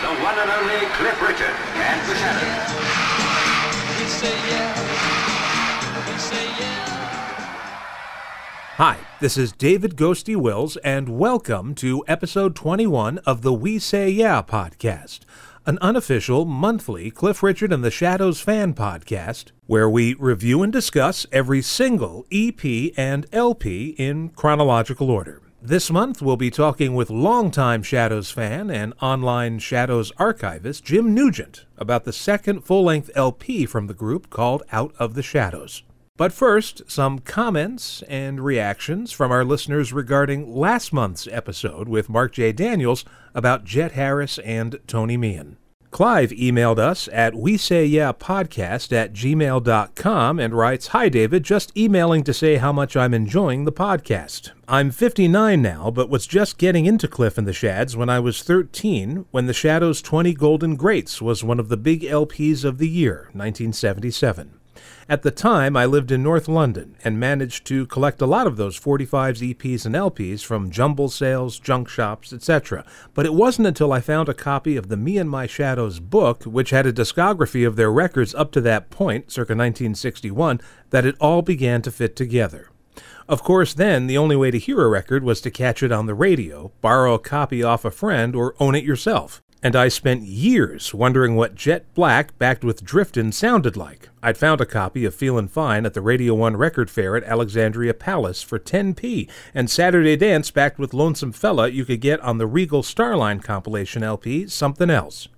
the one and only Cliff Richard and the Shadows. Hi, this is David Ghosty Wills, and welcome to episode 21 of the We Say Yeah podcast, an unofficial monthly Cliff Richard and the Shadows fan podcast where we review and discuss every single EP and LP in chronological order. This month, we'll be talking with longtime Shadows fan and online Shadows archivist Jim Nugent about the second full length LP from the group called Out of the Shadows. But first, some comments and reactions from our listeners regarding last month's episode with Mark J. Daniels about Jet Harris and Tony Meehan. Clive emailed us at we say yeah podcast at gmail.com and writes, Hi David, just emailing to say how much I'm enjoying the podcast. I'm 59 now, but was just getting into Cliff and the Shads when I was 13 when the Shadows 20 Golden Greats was one of the big LPs of the year, 1977. At the time, I lived in North London and managed to collect a lot of those 45s, EPs, and LPs from jumble sales, junk shops, etc. But it wasn't until I found a copy of the Me and My Shadows book, which had a discography of their records up to that point, circa 1961, that it all began to fit together. Of course, then, the only way to hear a record was to catch it on the radio, borrow a copy off a friend, or own it yourself and I spent years wondering what Jet Black backed with Driftin' sounded like. I'd found a copy of Feelin' Fine at the Radio 1 record fair at Alexandra Palace for 10p, and Saturday Dance backed with Lonesome Fella you could get on the Regal Starline compilation LP, Something Else.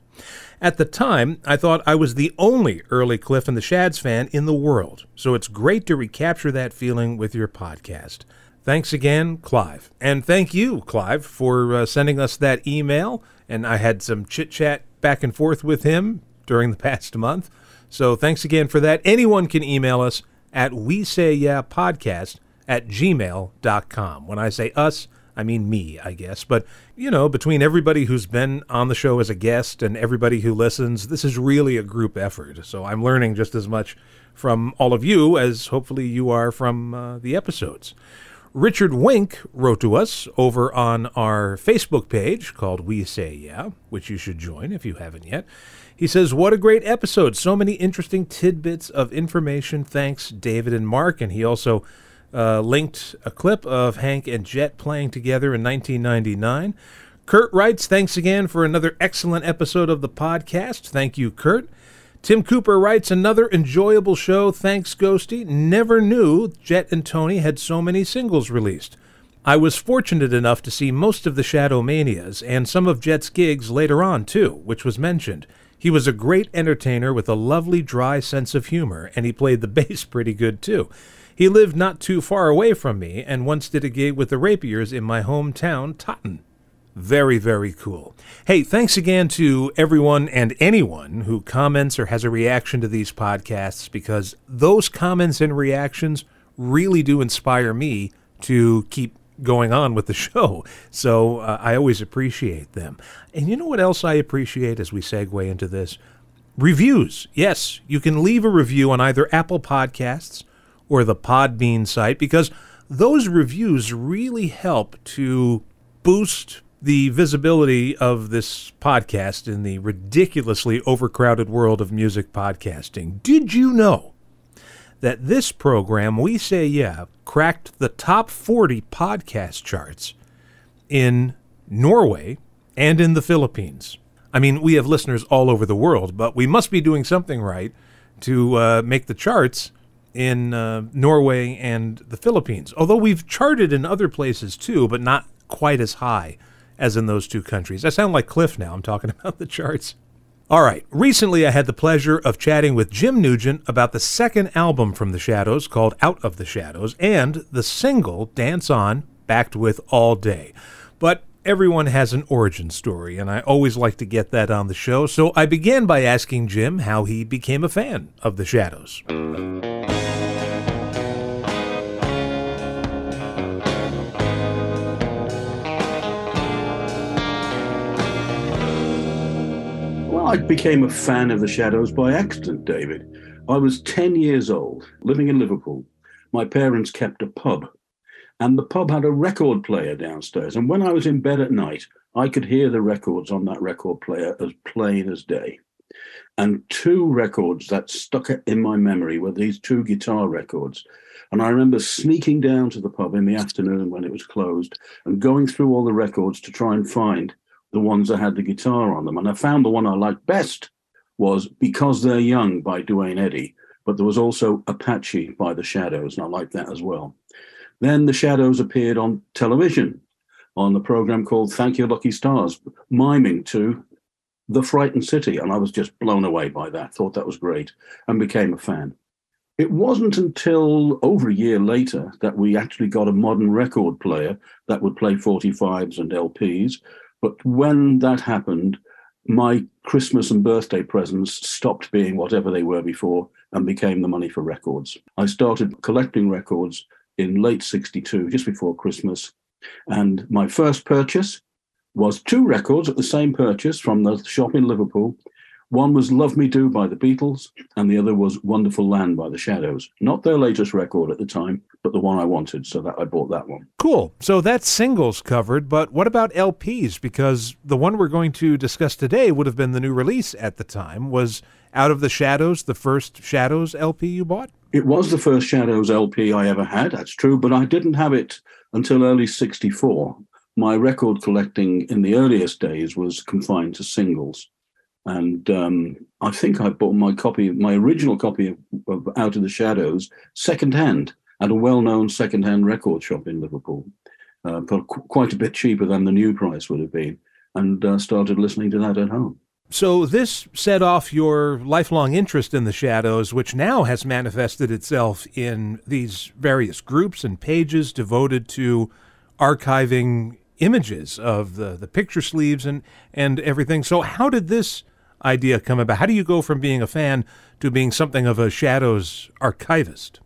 At the time, I thought I was the only early Cliff and the Shads fan in the world, so it's great to recapture that feeling with your podcast. Thanks again, Clive. And thank you, Clive, for uh, sending us that email and I had some chit chat back and forth with him during the past month. So thanks again for that. Anyone can email us at we say yeah podcast at gmail.com. When I say us, I mean me, I guess. But, you know, between everybody who's been on the show as a guest and everybody who listens, this is really a group effort. So I'm learning just as much from all of you as hopefully you are from uh, the episodes. Richard Wink wrote to us over on our Facebook page called We Say Yeah, which you should join if you haven't yet. He says, What a great episode. So many interesting tidbits of information. Thanks, David and Mark. And he also uh, linked a clip of Hank and Jet playing together in 1999. Kurt writes, Thanks again for another excellent episode of the podcast. Thank you, Kurt. Tim Cooper writes another enjoyable show. Thanks, Ghosty. Never knew Jet and Tony had so many singles released. I was fortunate enough to see most of the Shadow Manias and some of Jet's gigs later on, too, which was mentioned. He was a great entertainer with a lovely, dry sense of humor, and he played the bass pretty good, too. He lived not too far away from me and once did a gig with the Rapiers in my hometown, Totten. Very, very cool. Hey, thanks again to everyone and anyone who comments or has a reaction to these podcasts because those comments and reactions really do inspire me to keep going on with the show. So uh, I always appreciate them. And you know what else I appreciate as we segue into this? Reviews. Yes, you can leave a review on either Apple Podcasts or the Podbean site because those reviews really help to boost the visibility of this podcast in the ridiculously overcrowded world of music podcasting. Did you know that this program, We Say Yeah, cracked the top 40 podcast charts in Norway and in the Philippines? I mean, we have listeners all over the world, but we must be doing something right to uh, make the charts in uh, Norway and the Philippines. Although we've charted in other places too, but not quite as high as in those two countries. I sound like Cliff now. I'm talking about the charts. All right. Recently, I had the pleasure of chatting with Jim Nugent about the second album from The Shadows called Out of the Shadows and the single Dance On, backed with All Day. But everyone has an origin story, and I always like to get that on the show. So I began by asking Jim how he became a fan of The Shadows. I became a fan of the Shadows by accident, David. I was 10 years old, living in Liverpool. My parents kept a pub, and the pub had a record player downstairs. And when I was in bed at night, I could hear the records on that record player as plain as day. And two records that stuck in my memory were these two guitar records. And I remember sneaking down to the pub in the afternoon when it was closed and going through all the records to try and find the ones that had the guitar on them. And I found the one I liked best was Because They're Young by Duane Eddy, but there was also Apache by The Shadows, and I liked that as well. Then The Shadows appeared on television on the program called Thank Your Lucky Stars, miming to The Frightened City, and I was just blown away by that, thought that was great, and became a fan. It wasn't until over a year later that we actually got a modern record player that would play 45s and LPs. But when that happened, my Christmas and birthday presents stopped being whatever they were before and became the money for records. I started collecting records in late 62, just before Christmas. And my first purchase was two records at the same purchase from the shop in Liverpool one was Love Me Do by the Beatles, and the other was Wonderful Land by the Shadows. Not their latest record at the time, but the one I wanted, so that I bought that one. Cool. So that's singles covered, but what about LPs? Because the one we're going to discuss today would have been the new release at the time. Was Out of the Shadows the first Shadows LP you bought? It was the first Shadows LP I ever had, that's true, but I didn't have it until early 64. My record collecting in the earliest days was confined to singles. And um, I think I bought my copy, my original copy of, Out of the Shadows, secondhand at a well-known second-hand record shop in Liverpool, uh, for qu- quite a bit cheaper than the new price would have been, and uh, started listening to that at home. So this set off your lifelong interest in the shadows, which now has manifested itself in these various groups and pages devoted to archiving images of the, the picture sleeves and, and everything. So how did this idea come about? How do you go from being a fan to being something of a Shadows archivist?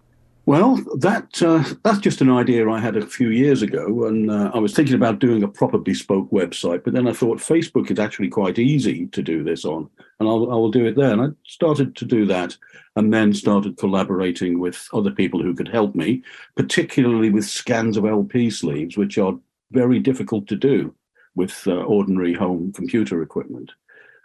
Well, that uh, that's just an idea I had a few years ago, and uh, I was thinking about doing a proper bespoke website. But then I thought Facebook is actually quite easy to do this on, and I'll I will do it there. And I started to do that, and then started collaborating with other people who could help me, particularly with scans of LP sleeves, which are very difficult to do with uh, ordinary home computer equipment.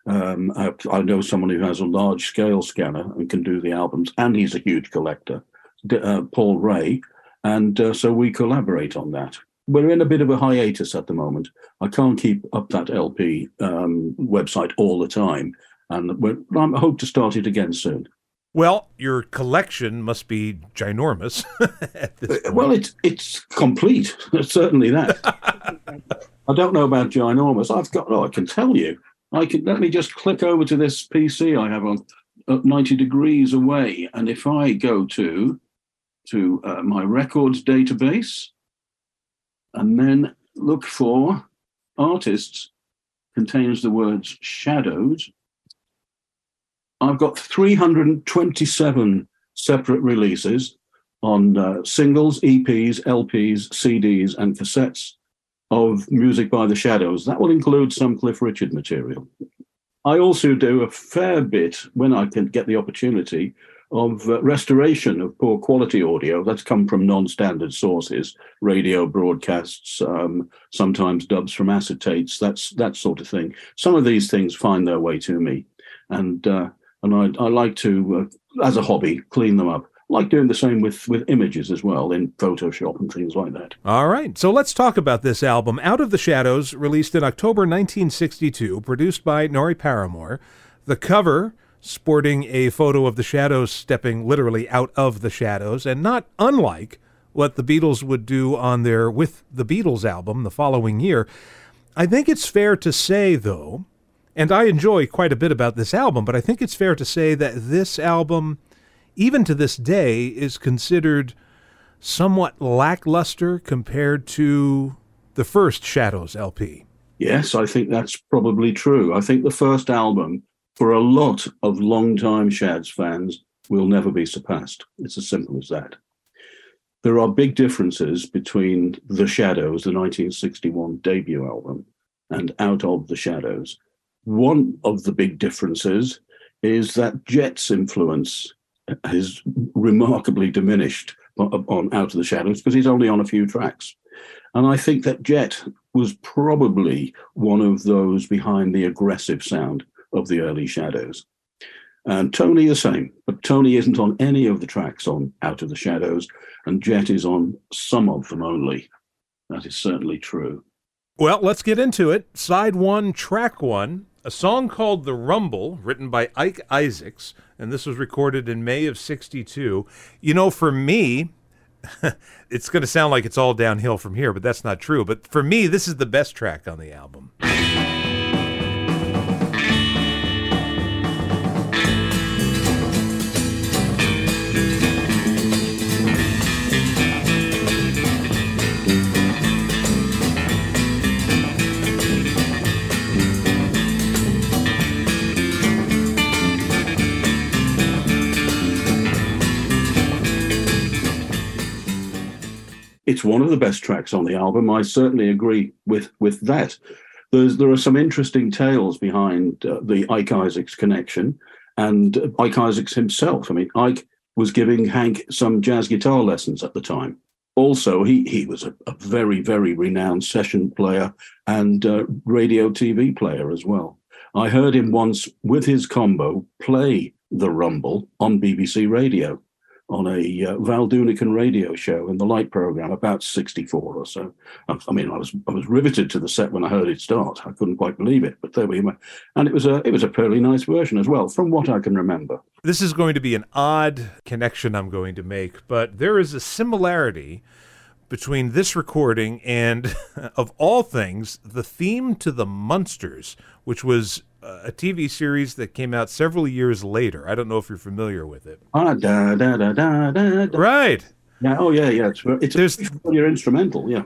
Um, I, I, know someone who has a large scale scanner and can do the albums, and he's a huge collector, uh, Paul Ray. And uh, so we collaborate on that. We're in a bit of a hiatus at the moment. I can't keep up that LP um, website all the time. And I hope to start it again soon. Well, your collection must be ginormous. Uh, well, it's it's complete. Certainly that. I don't know about ginormous. I've got. Oh, I can tell you. I can let me just click over to this PC I have on uh, 90 degrees away. And if I go to to uh, my records database and then look for artists contains the words shadows, I've got 327 separate releases on uh, singles, EPs, LPs, CDs, and cassettes of music by the Shadows. That will include some Cliff Richard material. I also do a fair bit when I can get the opportunity of uh, restoration of poor quality audio that's come from non-standard sources, radio broadcasts, um, sometimes dubs from acetates, that's that sort of thing. Some of these things find their way to me, and uh, and I, I like to, uh, as a hobby, clean them up like doing the same with with images as well in Photoshop and things like that. All right, so let's talk about this album, Out of the Shadows, released in October 1962, produced by Norrie Paramor. The cover sporting a photo of the Shadows stepping literally out of the shadows, and not unlike what the Beatles would do on their With the Beatles album the following year. I think it's fair to say, though, and I enjoy quite a bit about this album, but I think it's fair to say that this album even to this day, is considered somewhat lackluster compared to the first Shadows LP. Yes, I think that's probably true. I think the first album, for a lot of long-time Shads fans, will never be surpassed. It's as simple as that. There are big differences between The Shadows, the 1961 debut album, and Out of the Shadows. One of the big differences is that Jet's influence has remarkably diminished on Out of the Shadows because he's only on a few tracks. And I think that Jet was probably one of those behind the aggressive sound of the early Shadows. And Tony the same, but Tony isn't on any of the tracks on Out of the Shadows, and Jet is on some of them only. That is certainly true. Well, let's get into it. Side one, track one, a song called The Rumble, written by Ike Isaacs, and this was recorded in May of 62. You know, for me, it's going to sound like it's all downhill from here, but that's not true. But for me, this is the best track on the album. It's one of the best tracks on the album. I certainly agree with with that. There's, there are some interesting tales behind uh, the Ike Isaacs connection and Ike Isaacs himself. I mean, Ike was giving Hank some jazz guitar lessons at the time. Also, he, he was a, a very, very renowned session player and uh, radio TV player as well. I heard him once with his combo play The Rumble on BBC Radio on a uh, Val Doonican radio show in the Light program, about 64 or so. I, I, mean, I was I was riveted to the set when I heard it start. I couldn't quite believe it, but there we were. And it was a it was a fairly nice version as well, from what I can remember. This is going to be an odd connection I'm going to make, but there is a similarity between this recording and, of all things, the theme to the Munsters, which was a TV series that came out several years later. I don't know if you're familiar with it. Ah, da da da da da. Right. Yeah. Oh, yeah, yeah. It's it's There's, a, your instrumental. Yeah.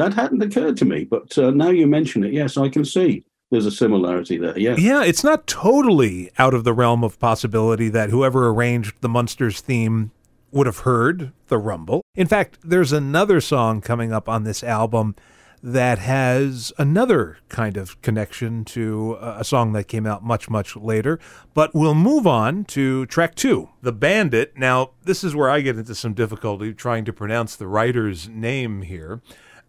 That hadn't occurred to me, but uh, now you mention it, yes, I can see there's a similarity there. Yeah. Yeah, it's not totally out of the realm of possibility that whoever arranged the Munsters theme would have heard the Rumble. In fact, there's another song coming up on this album that has another kind of connection to a song that came out much, much later. But we'll move on to track two, The Bandit. Now, this is where I get into some difficulty trying to pronounce the writer's name here.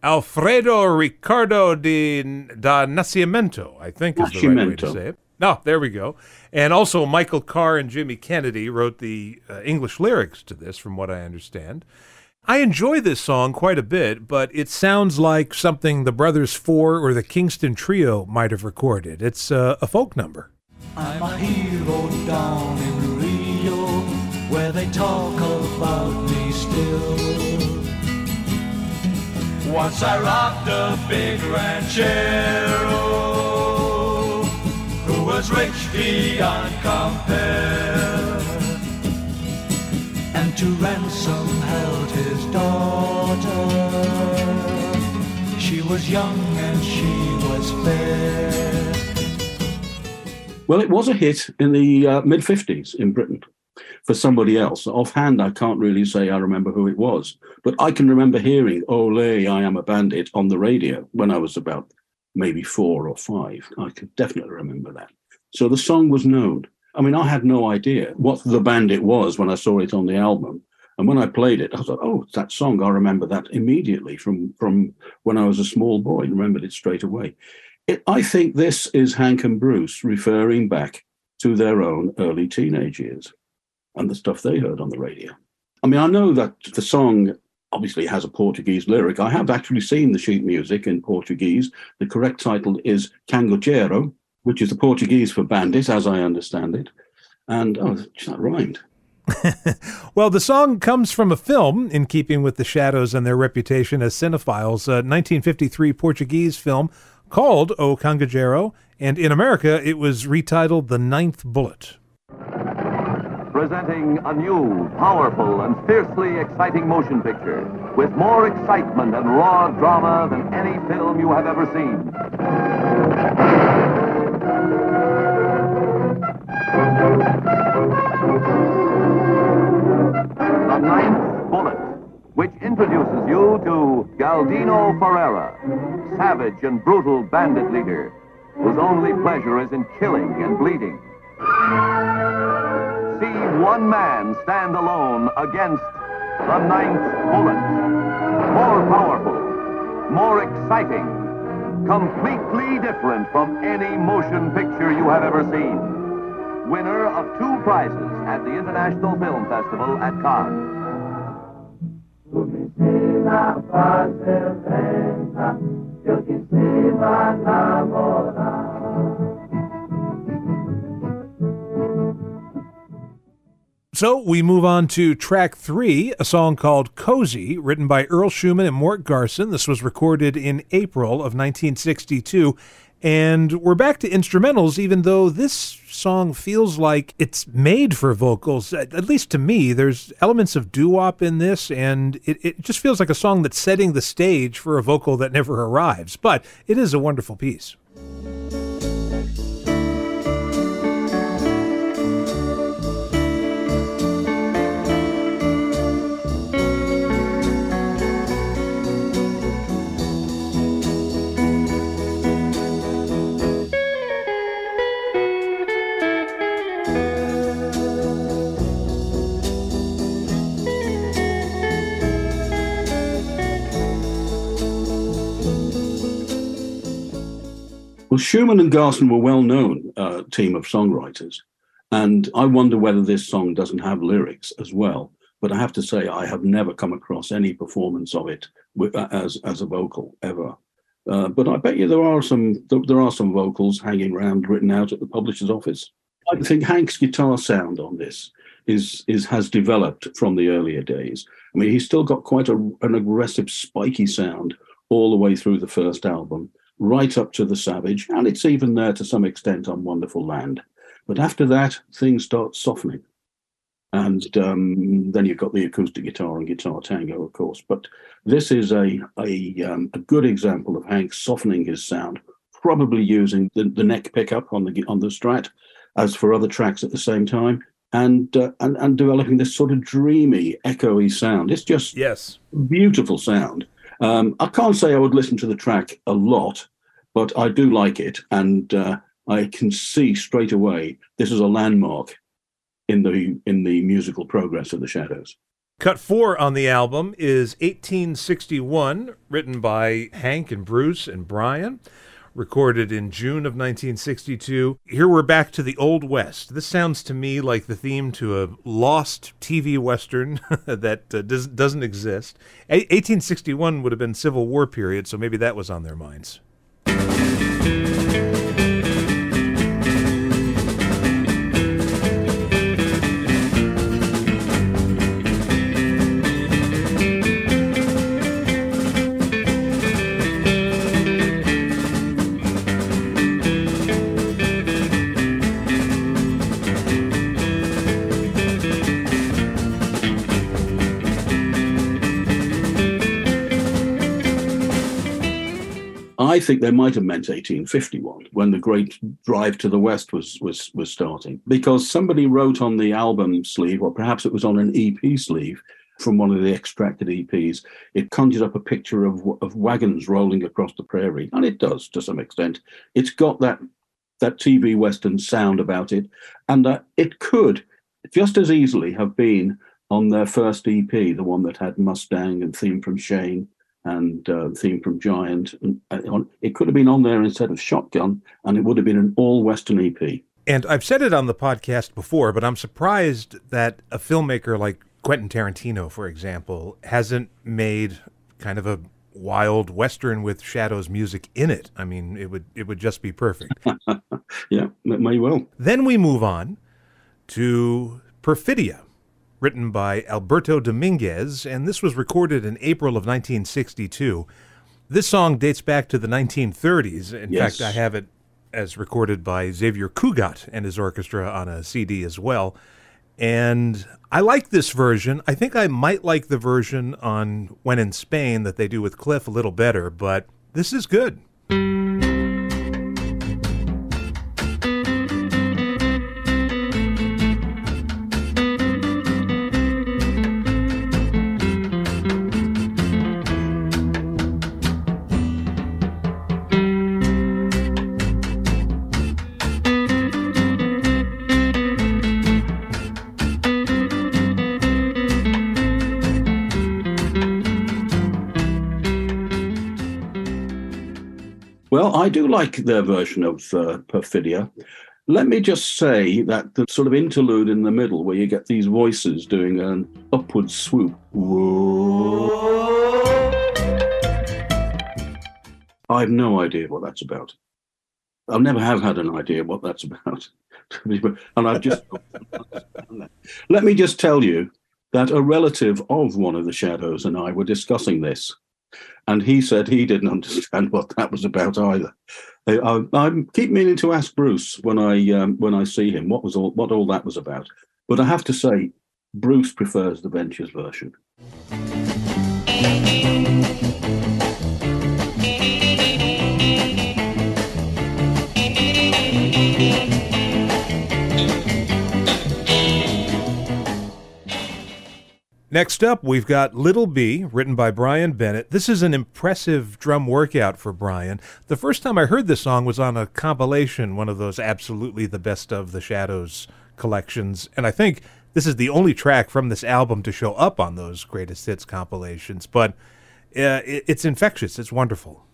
Alfredo Ricardo de, da Nascimento, I think is the right way to say it. No, oh, there we go. And also, Michael Carr and Jimmy Kennedy wrote the uh, English lyrics to this, from what I understand. I enjoy this song quite a bit, but it sounds like something the Brothers Four or the Kingston Trio might have recorded. It's uh, a folk number. I'm a hero down in Rio, where they talk Once I robbed a big ranchero who was rich beyond compare. And to ransom held his daughter. She was young and she was fair. Well, it was a hit in the uh, mid 50s in Britain for somebody else. Offhand, I can't really say I remember who it was, but I can remember hearing Ole, I Am a Bandit on the radio when I was about maybe four or five. I could definitely remember that. So the song was known. I mean, I had no idea what the bandit was when I saw it on the album. And when I played it, I thought, oh, it's that song. I remember that immediately from, from when I was a small boy, and remembered it straight away. It, I think this is Hank and Bruce referring back to their own early teenage years and the stuff they heard on the radio. I mean, I know that the song obviously has a Portuguese lyric. I have actually seen the sheet music in Portuguese. The correct title is Cangaceiro, which is the Portuguese for bandit, as I understand it. And oh, that rhymed. well, the song comes from a film in keeping with the Shadows and their reputation as cinephiles, a 1953 Portuguese film called O Cangaceiro, and in America it was retitled The Ninth Bullet presenting a new, powerful, and fiercely exciting motion picture with more excitement and raw drama than any film you have ever seen. The Ninth Bullet, which introduces you to Galdino Ferreira, savage and brutal bandit leader whose only pleasure is in killing and bleeding. See one man stand alone against the ninth bullet. More powerful, more exciting, completely different from any motion picture you have ever seen. Winner of two prizes at the International Film Festival at Cannes. So we move on to track three, a song called Cozy, written by Earl Shuman and Mort Garson. This was recorded in April of 1962. And we're back to instrumentals, even though this song feels like it's made for vocals. At least to me, there's elements of doo wop in this, and it, it just feels like a song that's setting the stage for a vocal that never arrives. But it is a wonderful piece. Well, Shuman and Garson were well known uh, team of songwriters, and I wonder whether this song doesn't have lyrics as well. But I have to say, I have never come across any performance of it uh, as as a vocal ever. Uh, but I bet you there are some there are some vocals hanging around written out at the publisher's office. I think Hank's guitar sound on this is is has developed from the earlier days. I mean, he's still got quite a, an aggressive, spiky sound all the way through the first album right up to the Savage, and it's even there to some extent on Wonderful Land. But after that, things start softening. And um, then you've got the acoustic guitar and guitar tango, of course. But this is a a, um, a good example of Hank softening his sound, probably using the, the neck pickup on the on the Strat, as for other tracks at the same time, and uh, and and developing this sort of dreamy, echoey sound. It's just yes, beautiful sound. Um, I can't say I would listen to the track a lot, but I do like it, and uh, I can see straight away this is a landmark in the in the musical progress of the Shadows. Cut four on the album is 1861, written by Hank and Bruce and Brian, recorded in June of 1962. Here we're back to the Old West. This sounds to me like the theme to a lost TV Western that uh, does, doesn't exist. A- 1861 would have been Civil War period, so maybe that was on their minds. I think they might have meant 1851 when the great drive to the west was was was starting, because somebody wrote on the album sleeve, or perhaps it was on an EP sleeve from one of the extracted EPs. It conjured up a picture of of wagons rolling across the prairie, and it does to some extent. It's got that that TV western sound about it, and it could just as easily have been on their first EP, the one that had Mustang and theme from Shane and uh, theme from Giant. And, uh, it could have been on there instead of Shotgun, and it would have been an all Western EP. And I've said it on the podcast before, but I'm surprised that a filmmaker like Quentin Tarantino, for example, hasn't made kind of a wild western with Shadows music in it. I mean, it would it would just be perfect. yeah, it may well. Then we move on to Perfidia, written by Alberto Dominguez, and this was recorded in April of 1962. This song dates back to the 1930s. In Yes. fact, I have it as recorded by Xavier Cugat and his orchestra on a CD as well. And I like this version. I think I might like the version on When in Spain that they do with Cliff a little better, but this is good. I do like their version of uh, Perfidia. Let me just say that the sort of interlude in the middle, where you get these voices doing an upward swoop. I have no idea what that's about. I never have had an idea what that's about. and I've just. Let me just tell you that a relative of one of the shadows and I were discussing this. And he said he didn't understand what that was about either. I, I keep meaning to ask Bruce when I um, when I see him what was all what all that was about. But I have to say, Bruce prefers the Ventures version. Next up, we've got Little B, written by Brian Bennett. This is an impressive drum workout for Brian. The first time I heard this song was on a compilation, one of those absolutely the best of the Shadows collections. And I think this is the only track from this album to show up on those greatest hits compilations. But uh, it's infectious, it's wonderful.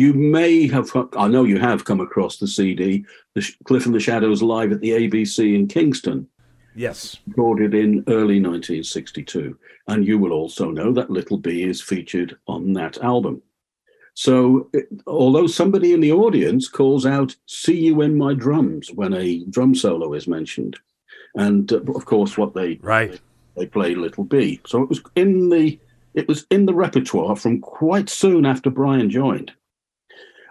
You may have, I know you have come across the CD, the Cliff and the Shadows live at the ABC in Kingston. Yes. Recorded in early 1962. And you will also know that Little B is featured on that album. So, it, although somebody in the audience calls out, See you in my drums, when a drum solo is mentioned. And uh, of course, what they, right. they, they play Little B. So it was in the it was in the repertoire from quite soon after Brian joined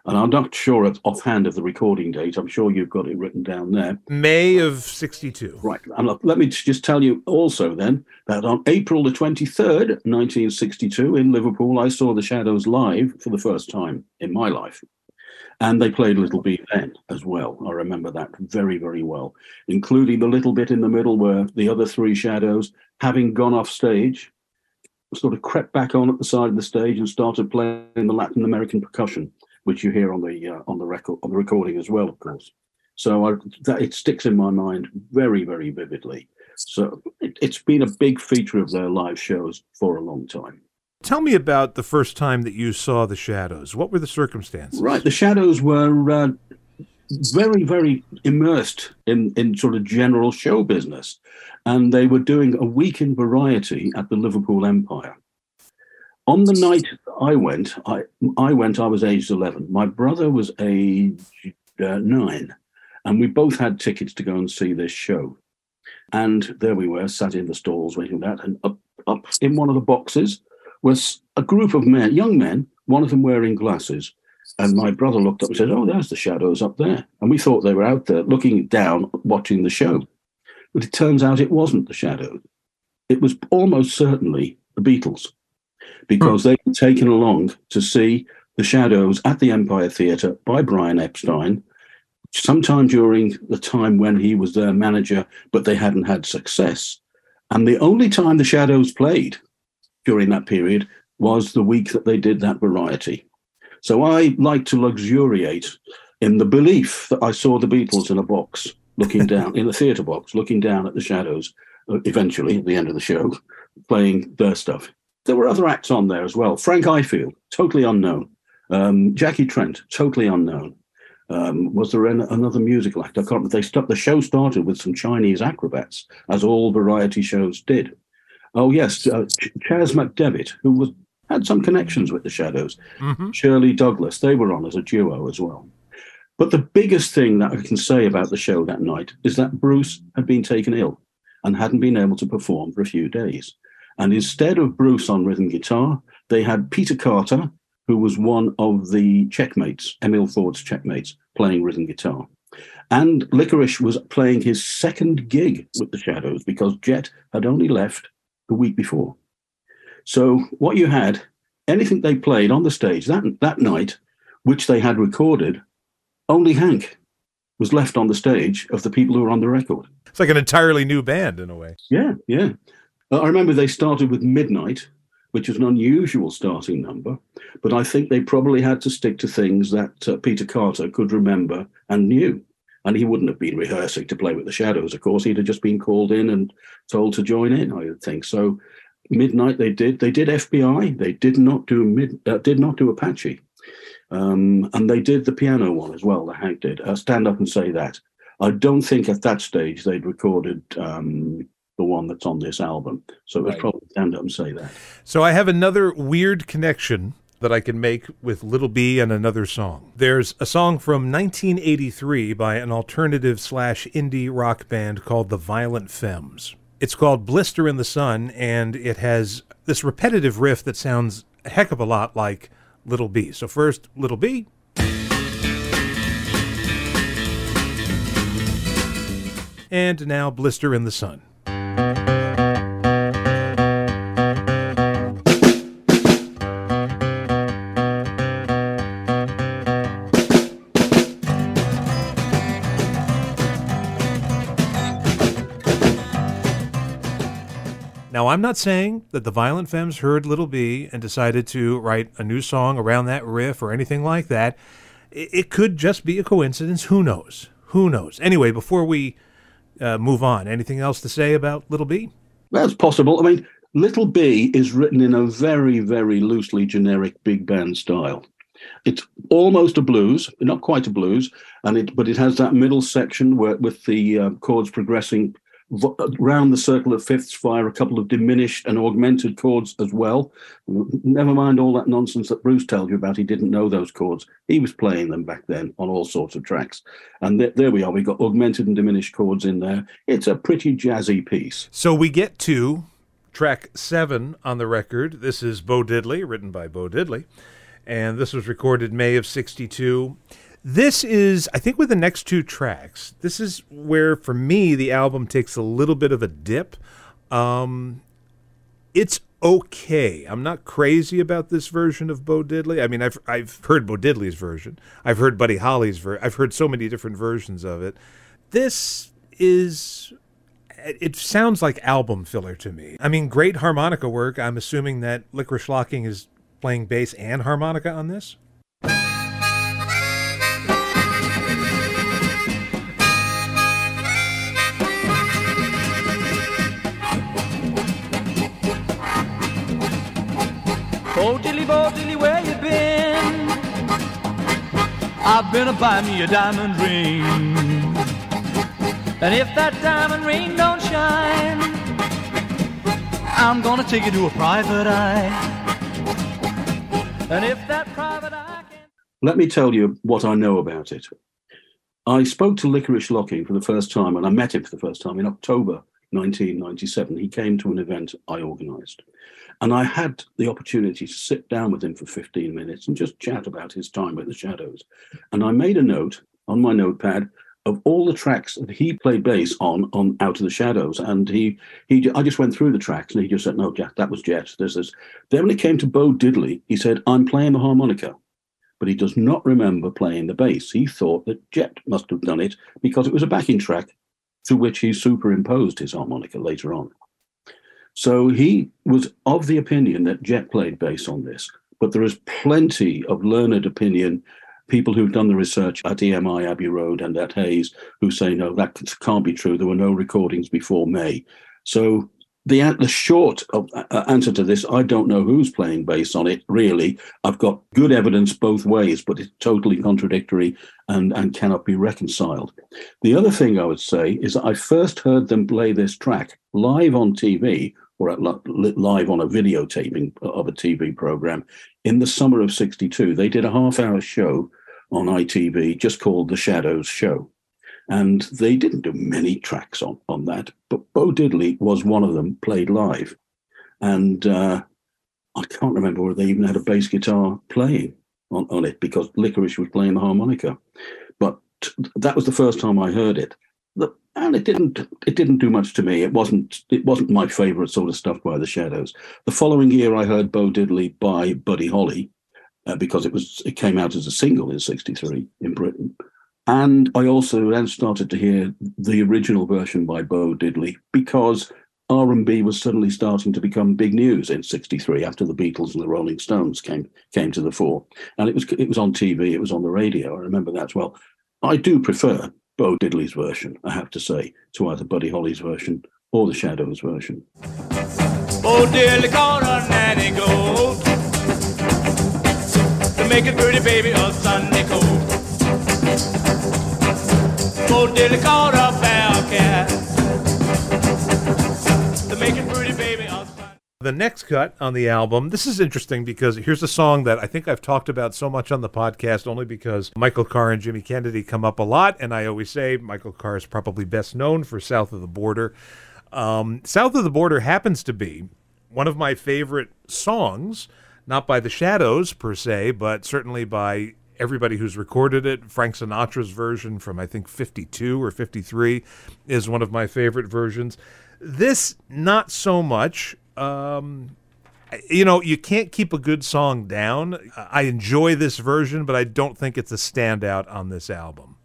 and I'm not sure of, offhand of the recording date. I'm sure you've got it written down there. May of 62. Right. And let me just tell you also then that on April the 23rd, 1962, in Liverpool, I saw the Shadows live for the first time in my life. And they played Little B then as well. I remember that very, very well, including the little bit in the middle where the other three Shadows, having gone off stage, sort of crept back on at the side of the stage and started playing the Latin American percussion which you hear on the uh, on the record on the recording as well, of course. So I, that it sticks in my mind very very vividly. So it, it's been a big feature of their live shows for a long time. Tell me about the first time that you saw the Shadows. What were the circumstances? Right, the Shadows were uh, very, very immersed in, in sort of general show business. And they were doing a week in variety at the Liverpool Empire. On the night I went, I, I went, I was aged 11. My brother was aged uh, nine, and we both had tickets to go and see this show. And there we were, sat in the stalls waiting that. And up, up in one of the boxes was a group of men, young men, one of them wearing glasses. And my brother looked up and said, Oh, there's the shadows up there. And we thought they were out there looking down, watching the show. But it turns out it wasn't the shadows. It was almost certainly the Beatles because they were taken along to see the Shadows at the Empire Theatre by Brian Epstein, sometime during the time when he was their manager, but they hadn't had success. And the only time the Shadows played during that period was the week that they did that variety. So I like to luxuriate in the belief that I saw the Beatles in a box looking down, in a theatre box, looking down at the Shadows, uh, eventually at the end of the show, playing their stuff. There were other acts on there as well. Frank Ifield, totally unknown. Um, Jackie Trent, totally unknown. Um, was there an, another musical act? I can't. They st- the show started with some Chinese acrobats, as all variety shows did. Oh yes, uh, Ch- Chas McDevitt, who was had some connections with the Shadows. Mm-hmm. Shirley Douglas, they were on as a duo as well. But the biggest thing that I can say about the show that night is that Bruce had been taken ill and hadn't been able to perform for a few days. And instead of Bruce on rhythm guitar, they had Peter Carter, who was one of the checkmates, Emile Ford's checkmates, playing rhythm guitar. And Licorice was playing his second gig with the Shadows because Jet had only left the week before. So what you had, anything they played on the stage that, that night which they had recorded, only Hank was left on the stage of the people who were on the record. It's like an entirely new band in a way. Yeah, yeah. Uh, I remember they started with Midnight, which was an unusual starting number, but I think they probably had to stick to things that uh, Peter Carter could remember and knew. And he wouldn't have been rehearsing to play with the Shadows, of course. He'd have just been called in and told to join in, I would think. So Midnight they did. They did FBI. They did not do mid. Uh, did not do Apache. Um, and they did the piano one as well. The Hank did. Uh, stand up and say that. I don't think at that stage they'd recorded um, one that's on this album. So it was Right. probably stand up and say that. So I have another weird connection that I can make with Little B and another song. There's a song from 1983 by an alternative slash indie rock band called the Violent Femmes. It's called Blister in the Sun, and it has this repetitive riff that sounds a heck of a lot like Little B. So first, Little B. And now Blister in the Sun. I'm not saying that the Violent Femmes heard Little B and decided to write a new song around that riff or anything like that. It could just be a coincidence. Who knows? Who knows? Anyway, before we uh, move on, anything else to say about Little B? That's possible. I mean, Little B is written in a very, very loosely generic big band style. It's almost a blues, not quite a blues, and it but it has that middle section where with the uh, chords progressing round the circle of fifths via a couple of diminished and augmented chords as well. Never mind all that nonsense that Bruce told you about. He didn't know those chords. He was playing them back then on all sorts of tracks. And th- there we are. We've got augmented and diminished chords in there. It's a pretty jazzy piece. So we get to track seven on the record. This is Bo Diddley, written by Bo Diddley, and this was recorded May of '62. This is, I think, with the next two tracks, this is where, for me, the album takes a little bit of a dip. Um, it's okay. I'm not crazy about this version of Bo Diddley. I mean, I've I've heard Bo Diddley's version. I've heard Buddy Holly's version. I've heard so many different versions of it. This is it sounds like album filler to me. I mean, great harmonica work. I'm assuming that Licorice Locking is playing bass and harmonica on this. Bo dilly, bo dilly, where you been? I've been to buy me a diamond ring. And if that diamond ring don't shine, I'm gonna take you to a private eye. And if that private eye can Let me tell you what I know about it. I spoke to Licorice Locking for the first time, and I met him for the first time in October 1997. He came to an event I organised. And I had the opportunity to sit down with him for 15 minutes and just chat about his time with the Shadows. And I made a note on my notepad of all the tracks that he played bass on on Out of the Shadows. And he he I just went through the tracks and he just said, No, Jack, that was Jet. There's this. Then when it came to Bo Diddley, he said, I'm playing the harmonica but he does not remember playing the bass. He thought that Jet must have done it because it was a backing track to which he superimposed his harmonica later on. So he was of the opinion that Jet played bass on this, but there is plenty of learned opinion, people who've done the research at EMI Abbey Road and at Hayes, who say, no, that can't be true. There were no recordings before May. So the, the short of, uh, answer to this, I don't know who's playing bass on it, really. I've got good evidence both ways, but it's totally contradictory and, and cannot be reconciled. The other thing I would say is that I first heard them play this track live on TV or at, li- li- live on a videotaping of a TV program in the summer of 62. They did a half hour show on ITV just called The Shadows Show. And they didn't do many tracks on, on that, but Bo Diddley was one of them played live. And uh, I can't remember whether they even had a bass guitar playing on, on it because Licorice was playing the harmonica. But that was the first time I heard it. The- And it didn't it didn't do much to me. It wasn't it wasn't my favorite sort of stuff by the Shadows. The following year I heard Bo Diddley by Buddy Holly, uh, because it was it came out as a single in '63 in Britain. And I also then started to hear the original version by Bo Diddley because R&B was suddenly starting to become big news in 63 after the Beatles and the Rolling Stones came came to the fore. And it was it was on TV, it was on the radio. I remember that as well. I do prefer Bo Diddley's version, I have to say, to either Buddy Holly's version or the Shadows version. Oh, nanny to make pretty baby The next cut on the album, this is interesting because here's a song that I think I've talked about so much on the podcast only because Michael Carr and Jimmy Kennedy come up a lot. And I always say Michael Carr is probably best known for South of the Border. Um, South of the Border happens to be one of my favorite songs, not by the Shadows per se, but certainly by everybody who's recorded it. Frank Sinatra's version from I think 52 or 53 is one of my favorite versions. This, not so much. Um, you know, you can't keep a good song down. I enjoy this version, but I don't think it's a standout on this album.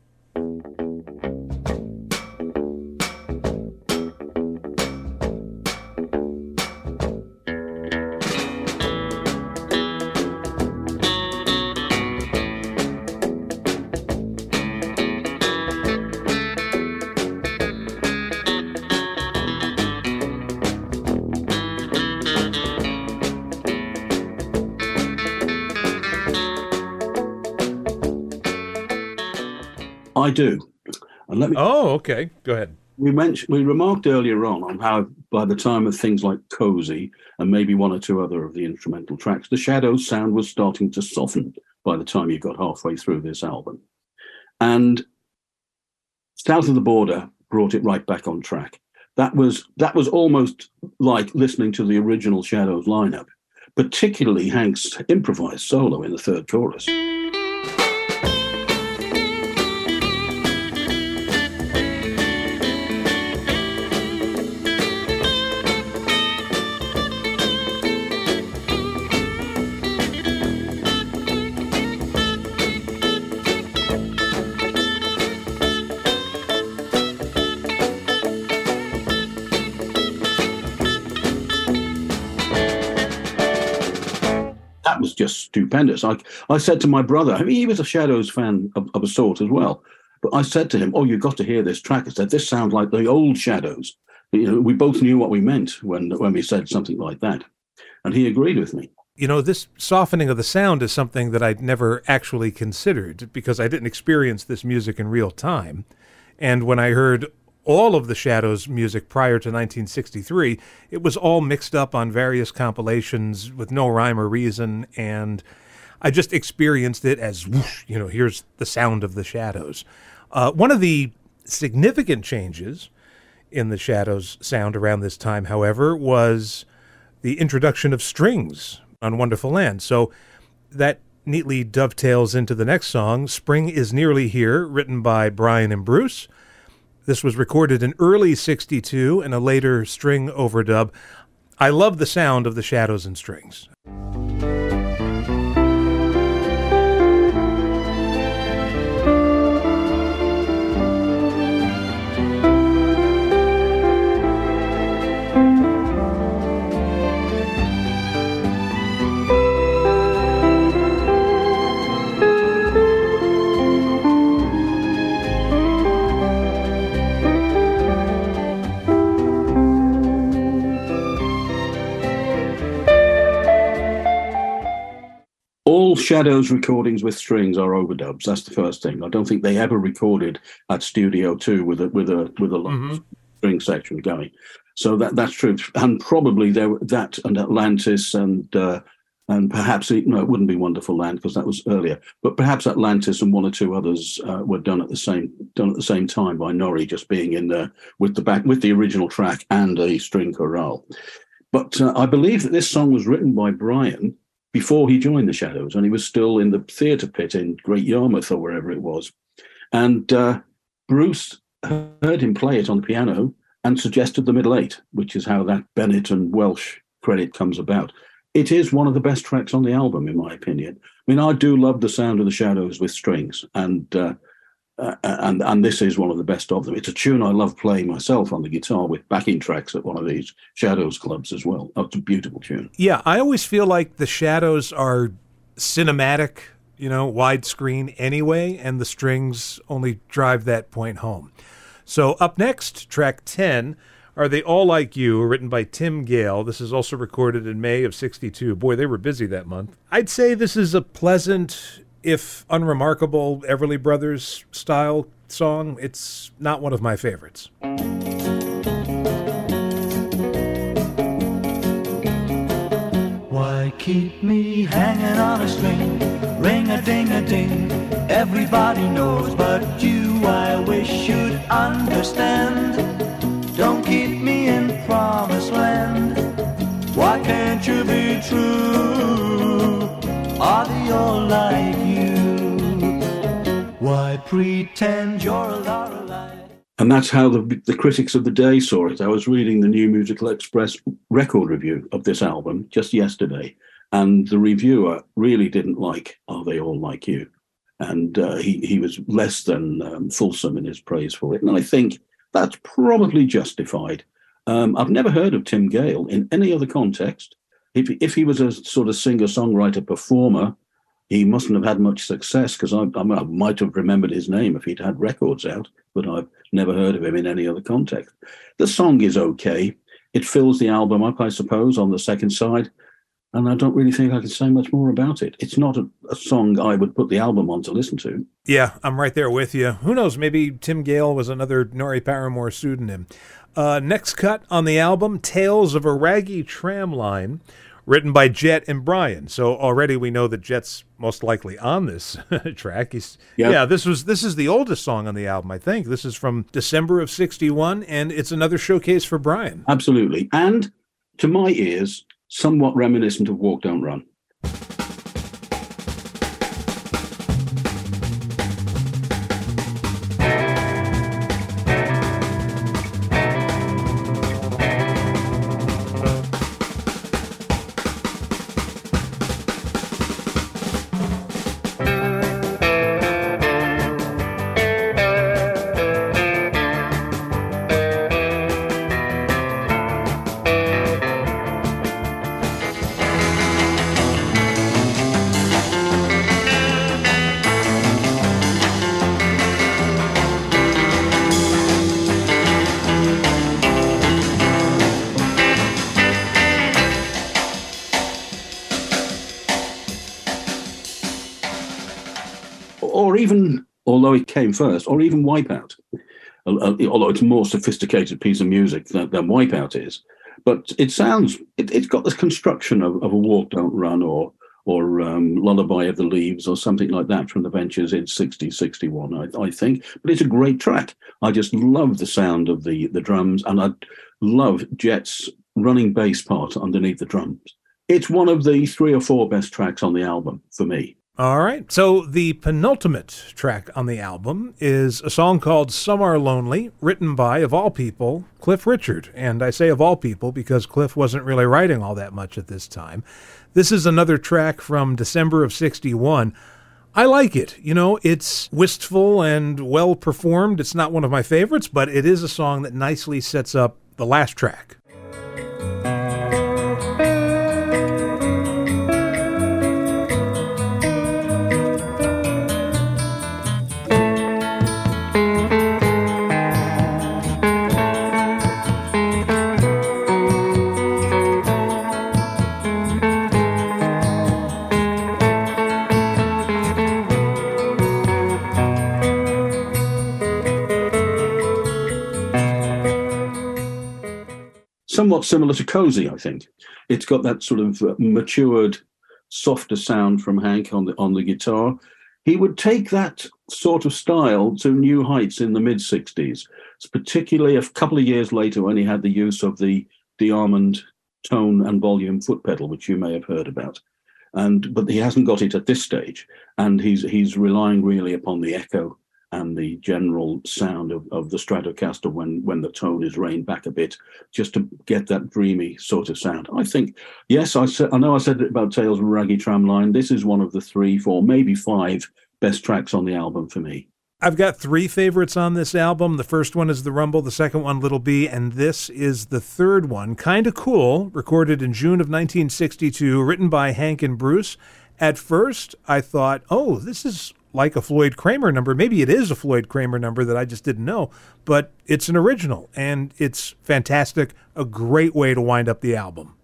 I do. And let me Oh, okay. Go ahead. we mentioned we remarked earlier on on how by the time of things like cozy and maybe one or two other of the instrumental tracks the shadows sound was starting to soften by the time you got halfway through this album and south of the border brought it right back on track that was that was almost like listening to the original shadows lineup particularly hank's improvised solo in the third chorus just stupendous. I, I said to my brother, I mean, he was a Shadows fan of, of a sort as well. But I said to him, "Oh, you've got to hear this track." I said, "This sounds like the old Shadows." You know, we both knew what we meant when when we said something like that, and he agreed with me. You know, this softening of the sound is something that I'd never actually considered because I didn't experience this music in real time. And when I heard all of the Shadows music prior to 1963, it was all mixed up on various compilations with no rhyme or reason. And I just experienced it as, whoosh, you know, here's the sound of the Shadows. Uh, one of the significant changes in the Shadows sound around this time, however, was the introduction of strings on Wonderful Land. So that neatly dovetails into the next song, Spring is Nearly Here, written by Brian and Bruce. This was recorded in early 62 and a later string overdub. I love the sound of the shadows and strings. Shadows recordings with strings are overdubs. That's the first thing. I don't think they ever recorded at Studio Two with a with a with a Mhm. string section going. So that that's true, and probably there that and Atlantis and uh, and perhaps it- no, it wouldn't be Wonderful Land because that was earlier. But perhaps Atlantis and one or two others uh, were done at the same done at the same time by Norrie, just being in there with the back with the original track and a string chorale. But uh, I believe that this song was written by Brian before he joined the Shadows, and he was still in the theatre pit in Great Yarmouth or wherever it was. And uh, Bruce heard him play it on the piano and suggested the middle eight, which is how that Bennett and Welch credit comes about. it is one of the best tracks on the album, in my opinion. I mean, I do love the sound of the Shadows with strings, and uh, uh, and and this is one of the best of them. It's a tune I love playing myself on the guitar with backing tracks at one of these Shadows clubs as well. Oh, it's a beautiful tune. Yeah, I always feel like the Shadows are cinematic, you know, widescreen anyway, and the strings only drive that point home. So up next, track ten. Are They All Like You, written by Tim Gale. This is also recorded in May of 62. Boy, they were busy that month. I'd say this is a pleasant, if unremarkable, Everly Brothers style song. It's not one of my favorites. Why keep me hanging on a string? Ring a ding a ding. Everybody knows, but you, I wish you'd understand. Don't keep me in promised land. Why can't you be true? Are they all like you? Why pretend you're a Lorelei? And that's how the, the critics of the day saw it. I was reading the New Musical Express record review of this album just yesterday, and the reviewer really didn't like Are They All Like You? And uh, he, he was less than um, fulsome in his praise for it. And I think that's probably justified. Um, I've never heard of Tim Gale in any other context. If, if he was a sort of singer songwriter performer, he mustn't have had much success because I, I, might have remembered his name if he'd had records out, but I've never heard of him in any other context. The song is okay. It fills the album up, I suppose, on the second side. And I don't really think I can say much more about it. It's not a, a song I would put the album on to listen to. Yeah, I'm right there with you. Who knows? Maybe Tim Gale was another Norrie Paramor pseudonym. Uh, next cut on the album Tales of a Raggy Tram Line, written by Jet and Brian. So already we know that Jet's most likely on this track. He's, Yeah. yeah, this was this is the oldest song on the album, I think. This is from December of 61 and it's another showcase for Brian. Absolutely. And to my ears, somewhat reminiscent of Walk Don't Run. Came first, or even Wipeout, although it's a more sophisticated piece of music than, than Wipeout is. But it sounds it, it's got this construction of, of a Walk Don't Run or or um, Lullaby of the Leaves or something like that from the Ventures in 60, 61, I, I think. But it's a great track. I just love the sound of the the drums, and I love Jet's running bass part underneath the drums. It's one of the three or four best tracks on the album for me. All right. So the penultimate track on the album is a song called Some Are Lonely, written by, of all people, Cliff Richard. And I say of all people because Cliff wasn't really writing all that much at this time. This is another track from December of 61. I like it. You know, it's wistful and well performed. It's not one of my favorites, but it is a song that nicely sets up the last track. Somewhat similar to Cozy, I think. It's got that sort of uh, matured, softer sound from Hank on the on the guitar. He would take that sort of style to new heights in the mid '60s, particularly a couple of years later when he had the use of the DeArmond tone and volume foot pedal, which you may have heard about. And but he hasn't got it at this stage, and he's he's relying really upon the echo and the general sound of, of the Stratocaster when when the tone is reined back a bit, just to get that dreamy sort of sound. I think, yes, I I know I said about Tales from Raggy Tramline. This is one of the three, four, maybe five best tracks on the album for me. I've got three favorites on this album. The first one is The Rumble, the second one, Little B, and this is the third one. Kinda Cool, recorded in June of 1962, written by Hank and Bruce. At first, I thought, oh, this is like a Floyd Cramer number. Maybe it is a Floyd Cramer number that I just didn't know, but it's an original and it's fantastic. A great way to wind up the album.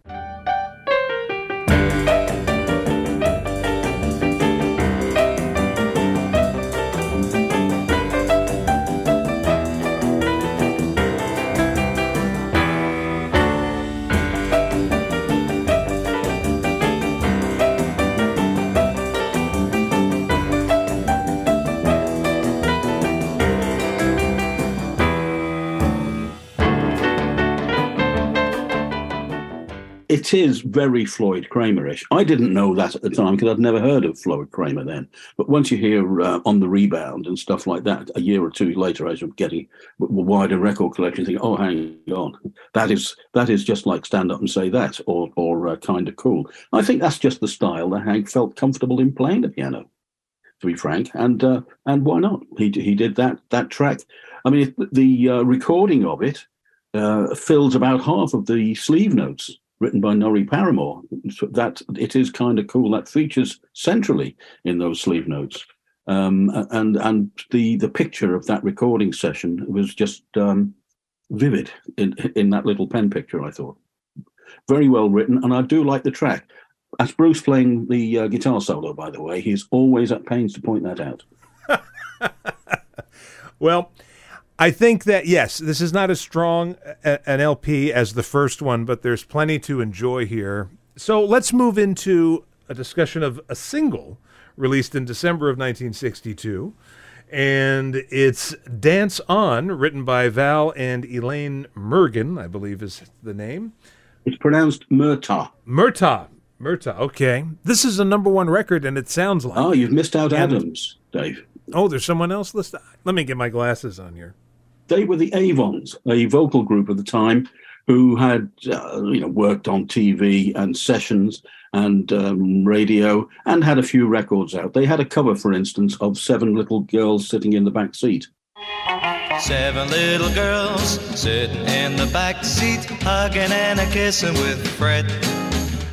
It is very Floyd Cramerish. I didn't know that at the time because I'd never heard of Floyd Cramer then. But once you hear uh, on the rebound and stuff like that, a year or two later, as you're getting a wider record collection, think, oh, hang on, that is that is just like stand up and say that, or or uh, kind of cool. I think that's just the style that Hank felt comfortable in playing the piano. To be frank, and uh, and why not? He he did that that track. I mean, the uh, recording of it uh, fills about half of the sleeve notes written by Norrie Paramor. That it is kind of cool. That features centrally in those sleeve notes. Um, and and the the picture of that recording session was just um, vivid in in that little pen picture. I thought very well written, and I do like the track. As Bruce playing the uh, guitar solo, by the way, he's always at pains to point that out. well, I think that yes, this is not as strong a, an LP as the first one, but there's plenty to enjoy here. So let's move into a discussion of a single released in December of 1962, and it's "Dance On," written by Val and Elaine Mergen, I believe is the name. It's pronounced Murtagh. Murtagh. Murtagh. Okay, this is a number one record, and it sounds like. Oh, you've missed out and, Adams, Dave. Oh, there's someone else listed. Let me get my glasses on here they were the Avons, a vocal group at the time who had uh, you know worked on TV and sessions and um, radio and had a few records out. They had a cover, for instance, of Seven Little Girls Sitting in the Back Seat. Seven little girls sitting in the back seat, hugging and a kissing with Fred.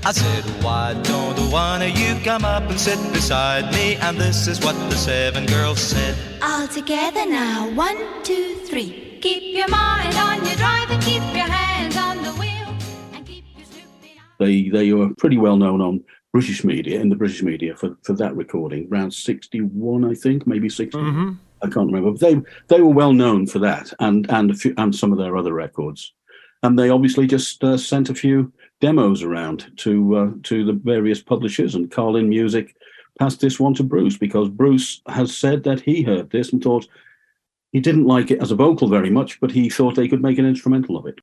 I said, why don't one of you come up and sit beside me? And this is what the seven girls said. All together now, one, two, three. Keep your mind on your drive and keep your hands on the wheel. And keep your stupid They, they were pretty well known on British media, in the British media for, for that recording, around 61, I think, maybe 60. Mm-hmm. I can't remember. But they, they were well known for that and, and, a few, and some of their other records. And they obviously just uh, sent a few demos around to uh, to the various publishers, and Carlin Music passed this one to Bruce because Bruce has said that he heard this and thought he didn't like it as a vocal very much, but he thought they could make an instrumental of it.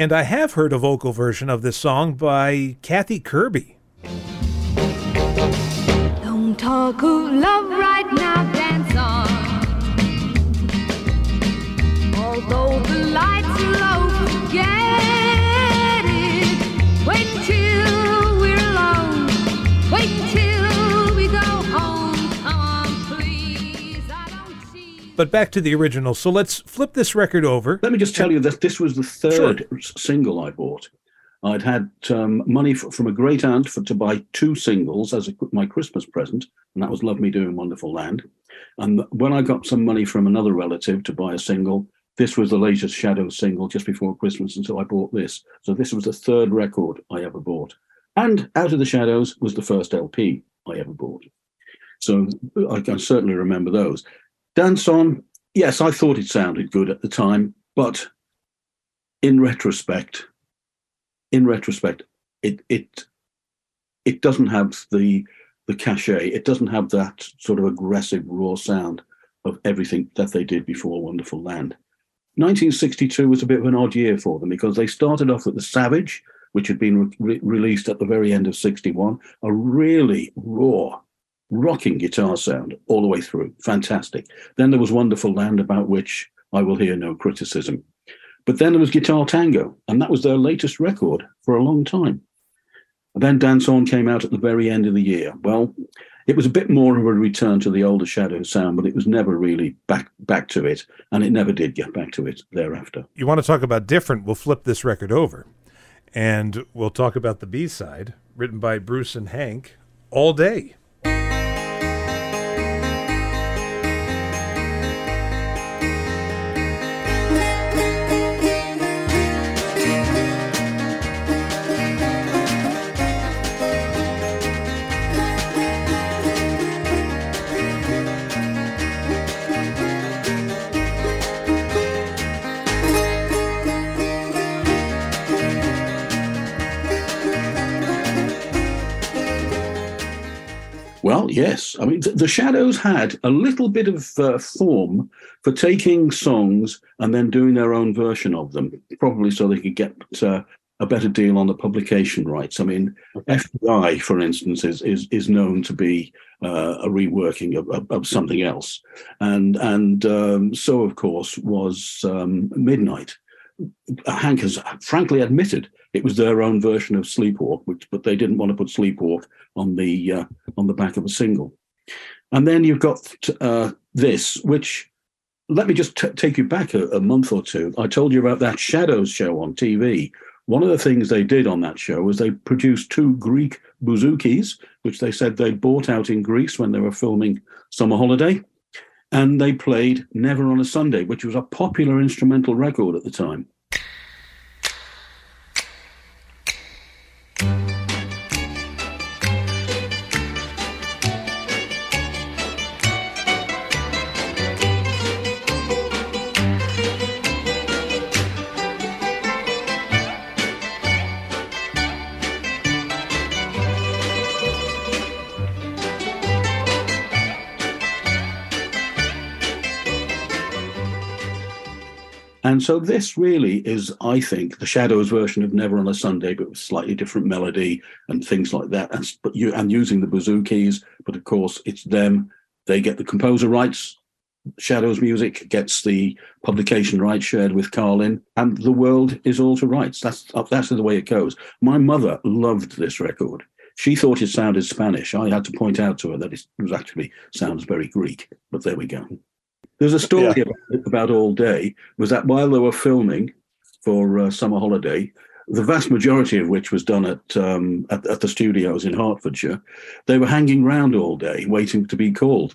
And I have heard a vocal version of this song by Kathy Kirby. Don't talk love right now, dance on. Although the lights But back to the original. So let's flip this record over. Let me just tell you that this was the third sure. single I bought. I'd had um, money for, from a great aunt for, to buy two singles as a, my Christmas present, and that was Love Me Doing Wonderful Land. And when I got some money from another relative to buy a single, this was the latest Shadow single just before Christmas, and so I bought this. So this was the third record I ever bought. And Out of the Shadows was the first LP I ever bought. So I can certainly remember those. Dance On, yes, I thought it sounded good at the time, but in retrospect, in retrospect, it it it doesn't have the the cachet. It doesn't have that sort of aggressive raw sound of everything that they did before Wonderful Land. 1962 was a bit of an odd year for them because they started off with The Savage, which had been re- released at the very end of 61, a really raw, rocking guitar sound all the way through. Fantastic. Then there was Wonderful Land, about which I will hear no criticism. But then there was Guitar Tango, and that was their latest record for a long time. And then Dance On came out at the very end of the year. Well, it was a bit more of a return to the older Shadow sound, but it was never really back back to it, and it never did get back to it thereafter. You want to talk about different? We'll flip this record over, and we'll talk about the B side, written by Bruce and Hank, all day. Well, yes. I mean, th- the Shadows had a little bit of uh, form for taking songs and then doing their own version of them, probably so they could get uh, a better deal on the publication rights. I mean, FBI, for instance, is is, is known to be uh, a reworking of, of, of something else, and and um, so of course was um, Midnight. Hank has frankly admitted it was their own version of Sleepwalk, which but they didn't want to put Sleepwalk on the uh, on the back of a single. And then you've got uh, this, which let me just t- take you back a, a month or two. I told you about that Shadows show on TV. One of the things they did on that show was they produced two Greek bouzoukis, which they said they'd bought out in Greece when they were filming Summer Holiday. And they played Never on a Sunday, which was a popular instrumental record at the time. So this really is, I think, the Shadows version of Never on a Sunday, but with slightly different melody and things like that. And but you and using the bouzoukis, but of course it's them. They get the composer rights. Shadows Music gets the publication rights shared with Carlin, and the world is all to rights. That's uh, that's the way it goes. My mother loved this record. She thought it sounded Spanish. I had to point out to her that it was actually sounds very Greek. But there we go. There's a story Yeah. about, about All Day was that while they were filming for uh, Summer Holiday, the vast majority of which was done at, um, at at the studios in Hertfordshire, they were hanging round all day waiting to be called.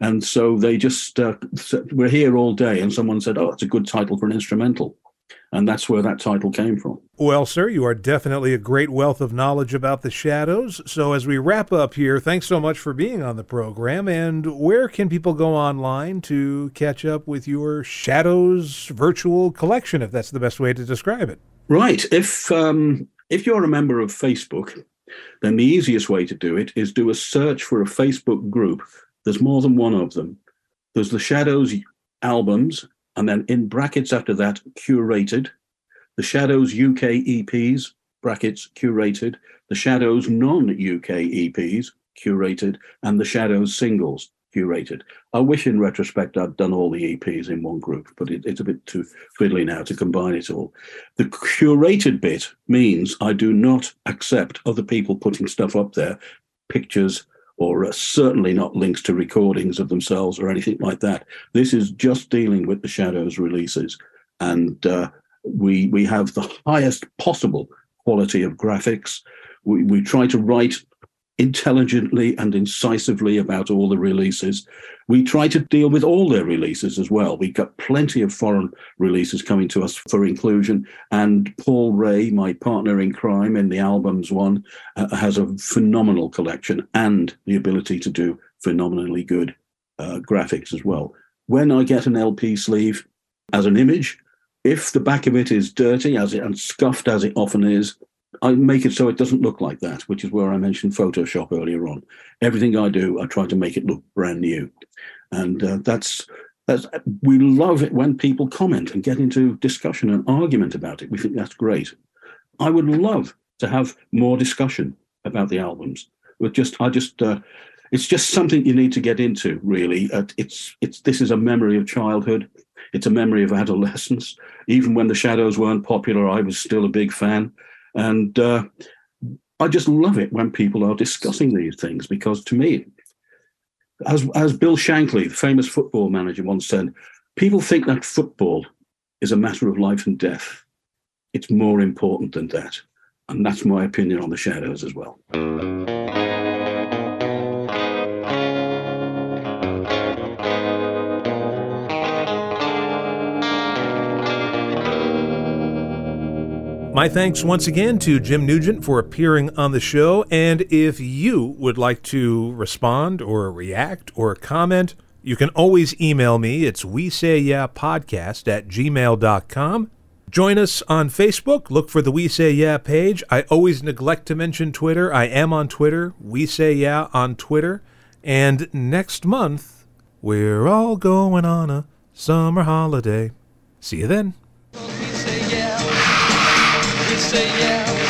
And so they just uh, said, we're here all day, and someone said, "Oh, it's a good title for an instrumental," and that's where that title came from. Well, sir, you are definitely a great wealth of knowledge about the shadows. So, as we wrap up here, thanks so much for being on the program. And where can people go online to catch up with your shadows virtual collection, if that's the best way to describe it? Right. If um, if you're a member of Facebook, then the easiest way to do it is do a search for a Facebook group. There's more than one of them. There's the Shadows albums, and then in brackets after that, curated. The Shadows UK EPs, brackets curated. The Shadows non UK EPs, curated, and the Shadows singles, curated. I wish in retrospect I'd done all the EPs in one group, but it, it's a bit too fiddly now to combine it all. The curated bit means I do not accept other people putting stuff up there, pictures, or uh, certainly not links to recordings of themselves or anything like that. This is just dealing with the Shadows releases, and uh, we we have the highest possible quality of graphics. We we try to write intelligently and incisively about all the releases. We try to deal with all their releases as well. We've got plenty of foreign releases coming to us for inclusion. And Paul Ray, my partner in crime in the albums one, uh, has a phenomenal collection and the ability to do phenomenally good uh, graphics as well. When I get an LP sleeve as an image, if the back of it is dirty as it and scuffed as it often is, I make it so it doesn't look like that, which is where I mentioned Photoshop earlier on. Everything I do, I try to make it look brand new, and uh, that's that's we love it when people comment and get into discussion and argument about it. We think that's great. I would love to have more discussion about the albums. But just I just uh, it's just something you need to get into. Really, uh, it's it's this is a memory of childhood. It's a memory of adolescence. Even when the Shadows weren't popular, I was still a big fan. And uh, I just love it when people are discussing these things because to me, as, as Bill Shankly, the famous football manager, once said, people think that football is a matter of life and death. It's more important than that. And that's my opinion on the Shadows as well. My thanks once again to Jim Nugent for appearing on the show. And if you would like to respond or react or comment, you can always email me. It's we say yeah podcast at gmail.com. Join us on Facebook. Look for the We Say Yeah page. I always neglect to mention Twitter. I am on Twitter. We Say Yeah on Twitter. And next month, we're all going on a summer holiday. See you then. Say yeah.